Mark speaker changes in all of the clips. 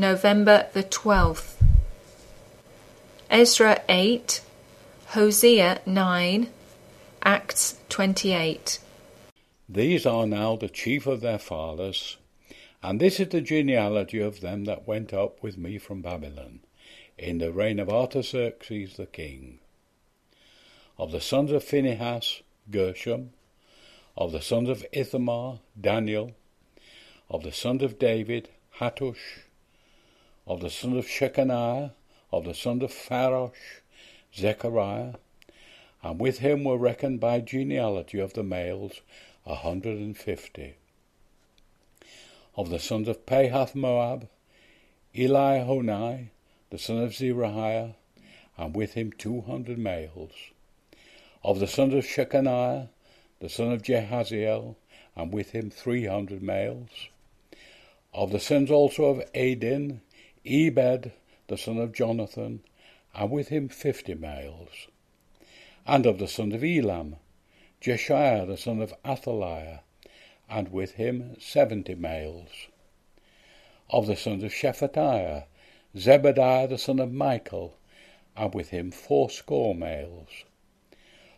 Speaker 1: November the 12th. Ezra 8, Hosea 9, Acts 28.
Speaker 2: These are now the chief of their fathers, and this is the genealogy of them that went up with me from Babylon, in the reign of Artaxerxes the king. Of the sons of Phinehas, Gershom. Of the sons of Ithamar, Daniel. Of the sons of David, Hattush. Of the sons of Shechaniah, of the sons of Pharosh, Zechariah, and with him were reckoned by genealogy of the males a hundred and fifty. Of the sons of Pahath Moab, Elihoenai, the son of Zerahiah, and with him two hundred males. Of the sons of Shechaniah, the son of Jehaziel, and with him three hundred males. Of the sons also of Adin, Ebed, the son of Jonathan, and with him fifty males. And of the sons of Elam, Jeshaiah the son of Athaliah, and with him seventy males. Of the sons of Shephatiah, Zebadiah the son of Michael, and with him fourscore males.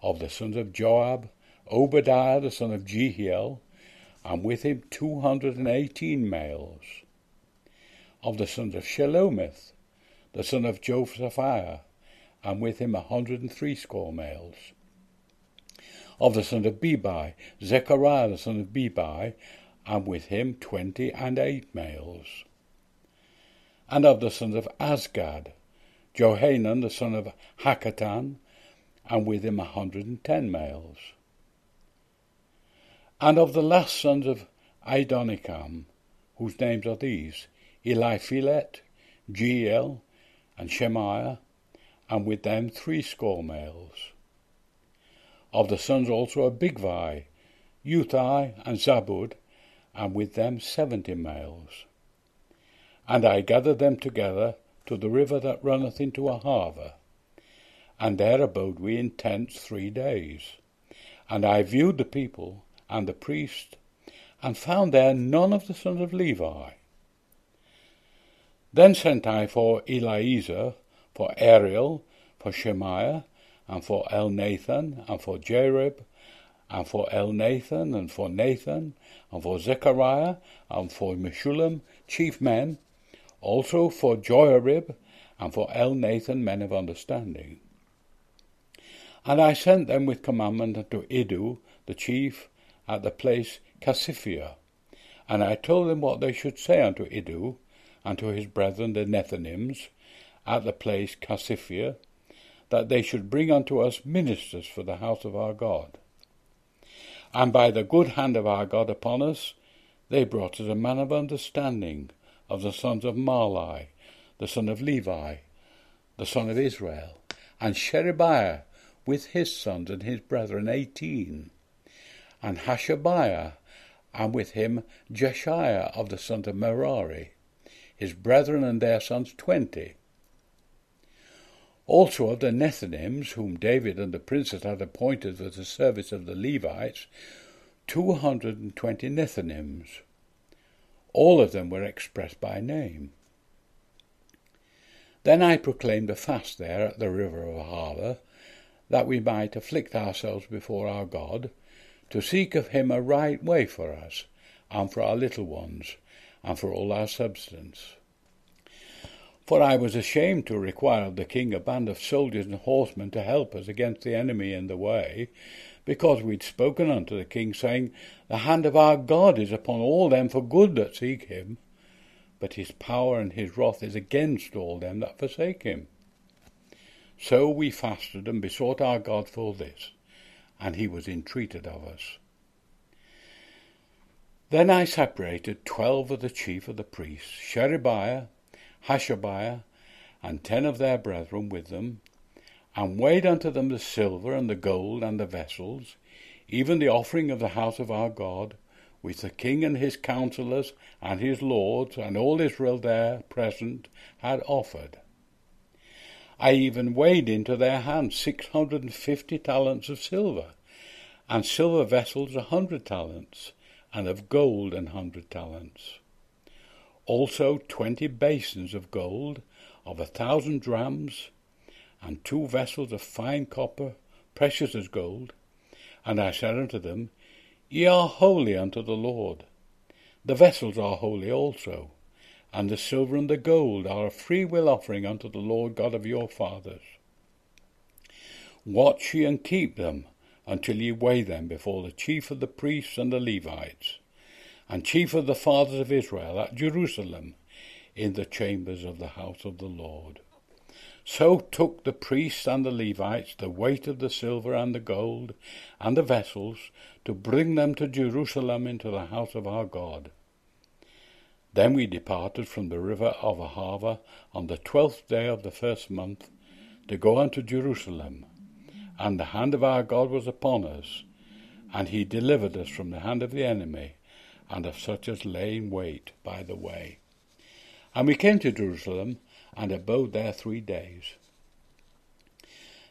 Speaker 2: Of the sons of Joab, Obadiah the son of Jehiel, and with him two hundred and eighteen males. Of the sons of Shelomith, the son of Josiphiah, and with him a hundred and threescore males. Of the son of Bebai, Zechariah the son of Bebai, and with him twenty and eight males. And of the sons of Azgad, Johanan the son of Hakkatan, and with him a hundred and ten males. And of the last sons of Adonikam, whose names are these, Eliphelet, Jeiel, and Shemaiah, and with them threescore males. Of the sons also of Bigvai, Uthai, and Zabbud, and with them seventy males. And I gathered them together to the river that runneth into Ahava, and there abode we in tents three days. And I viewed the people and the priest, and found there none of the sons of Levi. Then sent I for Eliezer, for Ariel, for Shemaiah, and for Elnathan, and for Jarib, and for Elnathan, and for Nathan, and for Zechariah, and for Meshullam, chief men, also for Joiarib, and for Elnathan, men of understanding. And I sent them with commandment unto Iddo, the chief, at the place Casiphia. And I told them what they should say unto Iddo, and to his brethren the Nethinims at the place Casiphia, that they should bring unto us ministers for the house of our God. And by the good hand of our God upon us, they brought us a man of understanding of the sons of Mahli, the son of Levi, the son of Israel, and Sherebiah with his sons and his brethren eighteen, and Hashabiah, and with him Jeshaiah of the sons of Merari, his brethren and their sons twenty. Also of the Nethinims, whom David and the princes had appointed for the service of the Levites, two hundred and twenty Nethinims. All of them were expressed by name. Then I proclaimed a fast there at the river of Ahava, that we might afflict ourselves before our God, to seek of him a right way for us, and for our little ones, and for all our substance. For I was ashamed to require of the king a band of soldiers and horsemen to help us against the enemy in the way, because we had spoken unto the king, saying, The hand of our God is upon all them for good that seek him, but his power and his wrath is against all them that forsake him. So we fasted and besought our God for this, and he was entreated of us. Then I separated twelve of the chief of the priests, Sherebiah, Hashabiah, and ten of their brethren with them, and weighed unto them the silver and the gold and the vessels, even the offering of the house of our God, which the king and his counsellors and his lords and all Israel there present had offered. I even weighed into their hands six hundred and fifty talents of silver, and silver vessels a hundred talents, and of gold an hundred talents. Also twenty basins of gold of a thousand drams, and two vessels of fine copper, precious as gold. And I said unto them, Ye are holy unto the Lord. The vessels are holy also, and the silver and the gold are a freewill offering unto the Lord God of your fathers. Watch ye and keep them until ye weigh them before the chief of the priests and the Levites, and chief of the fathers of Israel at Jerusalem, in the chambers of the house of the Lord. So took the priests and the Levites the weight of the silver and the gold and the vessels to bring them to Jerusalem into the house of our God. Then we departed from the river of Ahava on the twelfth day of the first month to go unto Jerusalem. And the hand of our God was upon us, and he delivered us from the hand of the enemy, and of such as lay in wait by the way. And we came to Jerusalem, and abode there three days.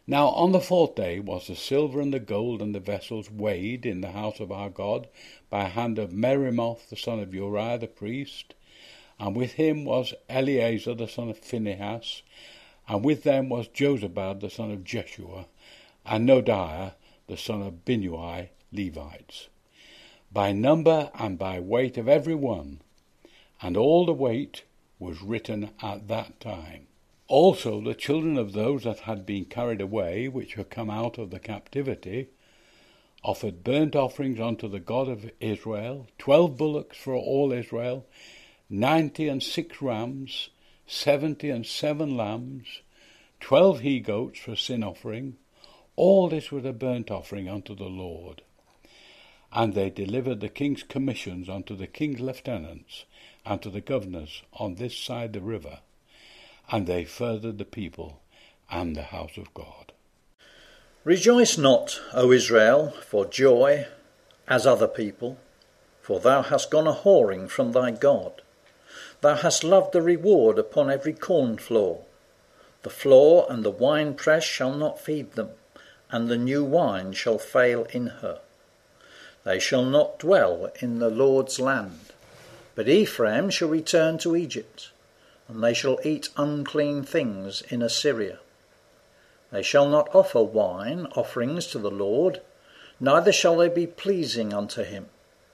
Speaker 2: Now on the fourth day was the silver and the gold and the vessels weighed in the house of our God by hand of Meremoth the son of Uriah the priest, and with him was Eleazar the son of Phinehas, and with them was Jozabad the son of Jeshua, and Noadiah the son of Binnui, Levites, by number and by weight of every one, and all the weight was written at that time. Also the children of those that had been carried away, which were come out of the captivity, offered burnt offerings unto the God of Israel, twelve bullocks for all Israel, ninety and six rams, seventy and seven lambs, twelve he goats for sin offering, all this was a burnt offering unto the Lord. And they delivered the king's commissions unto the king's lieutenants and to the governors on this side the river, and they furthered the people and the house of God.
Speaker 3: Rejoice not, O Israel, for joy, as other people, for thou hast gone a whoring from thy God. Thou hast loved the reward upon every corn floor. The floor and the winepress shall not feed them and the new wine shall fail in her. They shall not dwell in the Lord's land, but Ephraim shall return to Egypt, and they shall eat unclean things in Assyria. They shall not offer wine offerings to the Lord, neither shall they be pleasing unto him.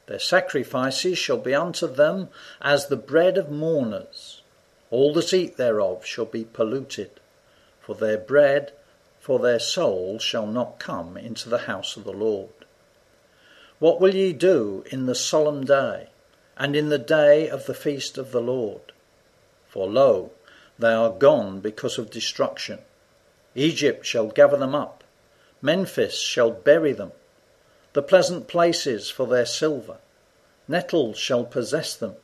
Speaker 3: Their sacrifices shall be unto them as the bread of mourners. All that eat thereof shall be polluted, for their bread for their soul shall not come into the house of the Lord. What will ye do in the solemn day, and in the day of the feast of the Lord? For lo, they are gone because of destruction. Egypt shall gather them up, Memphis shall bury them, the pleasant places for their silver. Nettles shall possess them,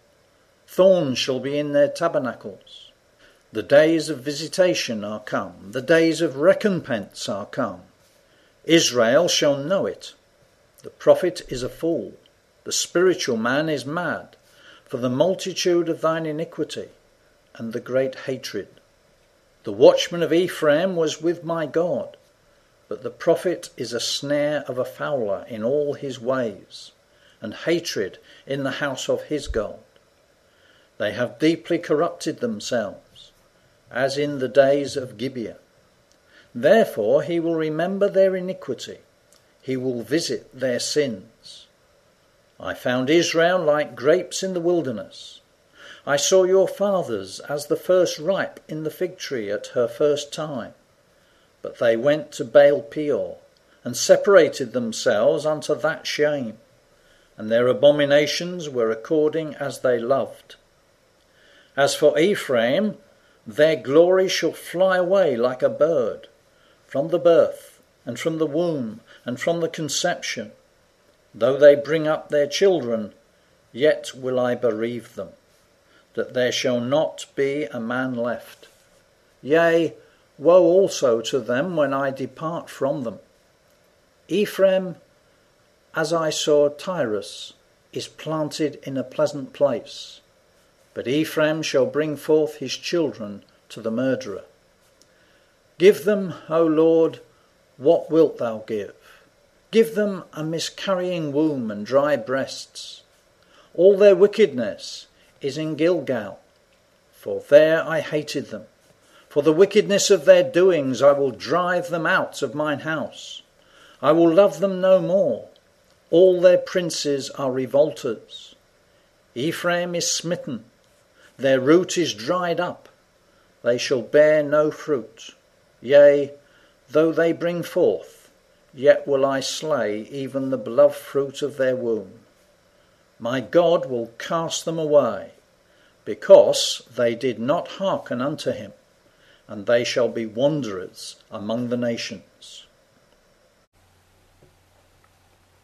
Speaker 3: thorns shall be in their tabernacles. The days of visitation are come, the days of recompense are come. Israel shall know it. The prophet is a fool, the spiritual man is mad, for the multitude of thine iniquity and the great hatred. The watchman of Ephraim was with my God, but the prophet is a snare of a fowler in all his ways, and hatred in the house of his God. They have deeply corrupted themselves as in the days of Gibeah. Therefore he will remember their iniquity, he will visit their sins. I found Israel like grapes in the wilderness. I saw your fathers as the first ripe in the fig tree at her first time. But they went to Baal Peor, and separated themselves unto that shame, and their abominations were according as they loved. As for Ephraim, their glory shall fly away like a bird from the birth, and from the womb, and from the conception. Though they bring up their children, yet will I bereave them, that there shall not be a man left. Yea, woe also to them when I depart from them. Ephraim, as I saw Tyrus, is planted in a pleasant place but Ephraim shall bring forth his children to the murderer. Give them, O Lord, what wilt thou give? Give them a miscarrying womb and dry breasts. All their wickedness is in Gilgal, for there I hated them. For the wickedness of their doings I will drive them out of mine house. I will love them no more. All their princes are revolters. Ephraim is smitten, their root is dried up. They shall bear no fruit. Yea, though they bring forth, yet will I slay even the beloved fruit of their womb. My God will cast them away, because they did not hearken unto him, and they shall be wanderers among the nations.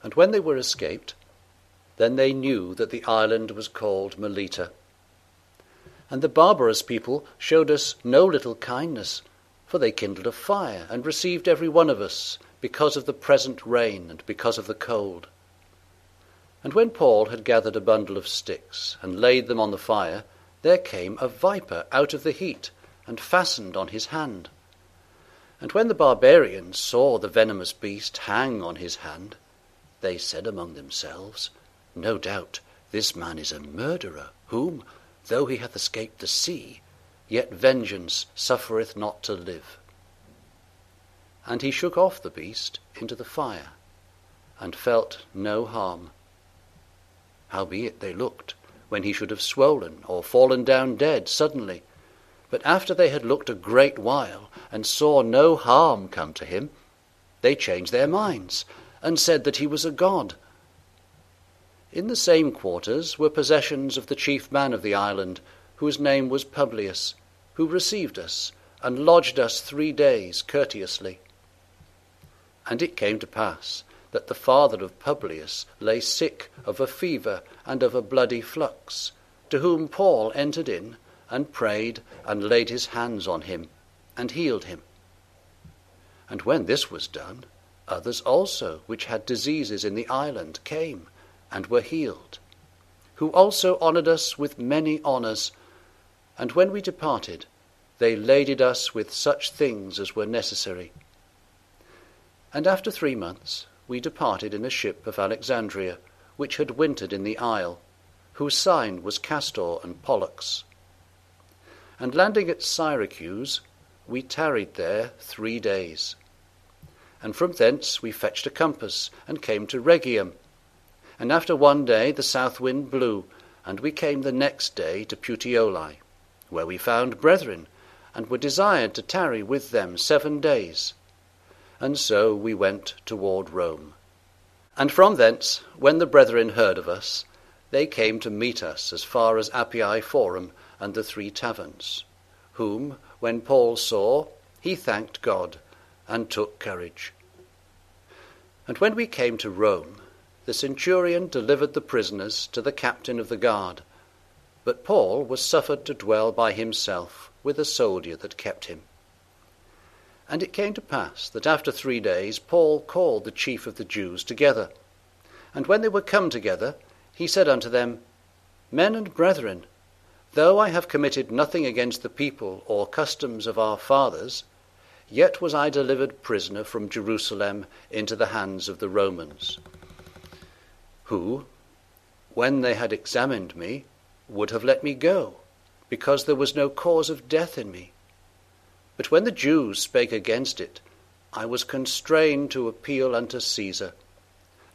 Speaker 4: And when they were escaped, then they knew that the island was called Melita. And the barbarous people showed us no little kindness, for they kindled a fire and received every one of us, because of the present rain and because of the cold. And when Paul had gathered a bundle of sticks and laid them on the fire, there came a viper out of the heat and fastened on his hand. And when the barbarians saw the venomous beast hang on his hand, they said among themselves, No doubt this man is a murderer, whom, though he hath escaped the sea, yet vengeance suffereth not to live. And he shook off the beast into the fire, and felt no harm. Howbeit they looked, when he should have swollen or fallen down dead suddenly. But after they had looked a great while, and saw no harm come to him, they changed their minds, and said that he was a god. In the same quarters were possessions of the chief man of the island, whose name was Publius, who received us, and lodged us three days courteously. And it came to pass that the father of Publius lay sick of a fever and of a bloody flux, to whom Paul entered in, and prayed, and laid his hands on him, and healed him. And when this was done, Others also, which had diseases in the island, came and were healed, who also honoured us with many honours. And when we departed, they laded us with such things as were necessary. And after three months, we departed in a ship of Alexandria, which had wintered in the isle, whose sign was Castor and Pollux. And landing at Syracuse, we tarried there three days and from thence we fetched a compass, and came to Rhegium. And after one day the south wind blew, and we came the next day to Puteoli, where we found brethren, and were desired to tarry with them seven days. And so we went toward Rome. And from thence, when the brethren heard of us, they came to meet us as far as Appii Forum and the three taverns, whom, when Paul saw, he thanked God and took courage. And when we came to Rome, the centurion delivered the prisoners to the captain of the guard, but Paul was suffered to dwell by himself with a soldier that kept him. And it came to pass that after three days Paul called the chief of the Jews together. And when they were come together, he said unto them, Men and brethren, though I have committed nothing against the people or customs of our fathers, Yet was I delivered prisoner from Jerusalem into the hands of the Romans, who, when they had examined me, would have let me go, because there was no cause of death in me. But when the Jews spake against it, I was constrained to appeal unto Caesar,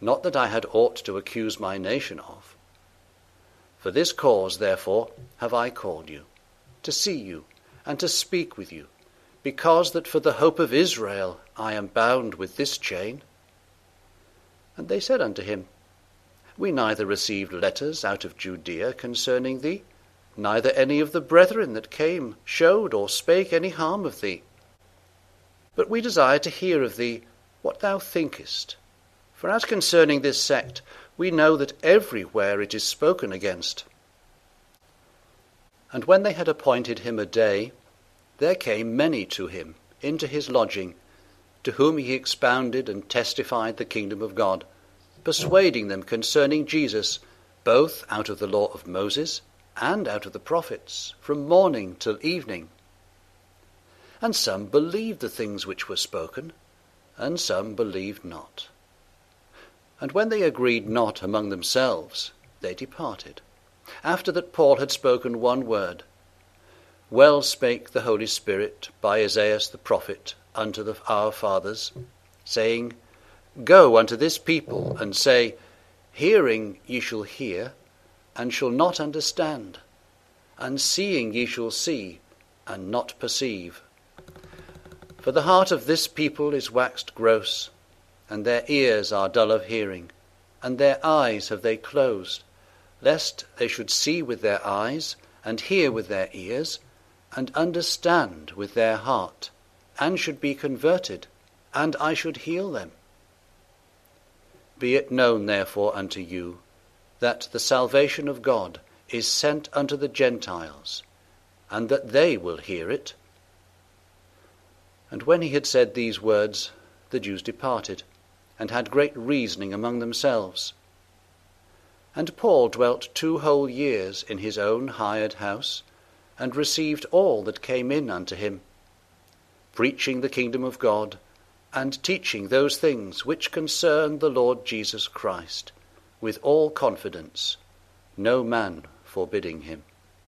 Speaker 4: not that I had aught to accuse my nation of. For this cause, therefore, have I called you, to see you, and to speak with you because that for the hope of Israel I am bound with this chain. And they said unto him, We neither received letters out of Judea concerning thee, neither any of the brethren that came showed or spake any harm of thee. But we desire to hear of thee what thou thinkest. For as concerning this sect, we know that everywhere it is spoken against. And when they had appointed him a day, there came many to him into his lodging, to whom he expounded and testified the kingdom of God, persuading them concerning Jesus, both out of the law of Moses and out of the prophets, from morning till evening. And some believed the things which were spoken, and some believed not. And when they agreed not among themselves, they departed. after that Paul had spoken one word. Well spake the Holy Spirit by Esaias the prophet unto the, our fathers, saying, Go unto this people, and say, Hearing ye shall hear, and shall not understand, and seeing ye shall see, and not perceive. For the heart of this people is waxed gross, and their ears are dull of hearing, and their eyes have they closed, lest they should see with their eyes, and hear with their ears, and understand with their heart, and should be converted, and I should heal them. Be it known therefore unto you that the salvation of God is sent unto the Gentiles, and that they will hear it. And when he had said these words, the Jews departed, and had great reasoning among themselves. And Paul dwelt two whole years in his own hired house, and received all that came in unto him, preaching the kingdom of God, and teaching those things which concern the Lord Jesus Christ, with all confidence, no man forbidding him.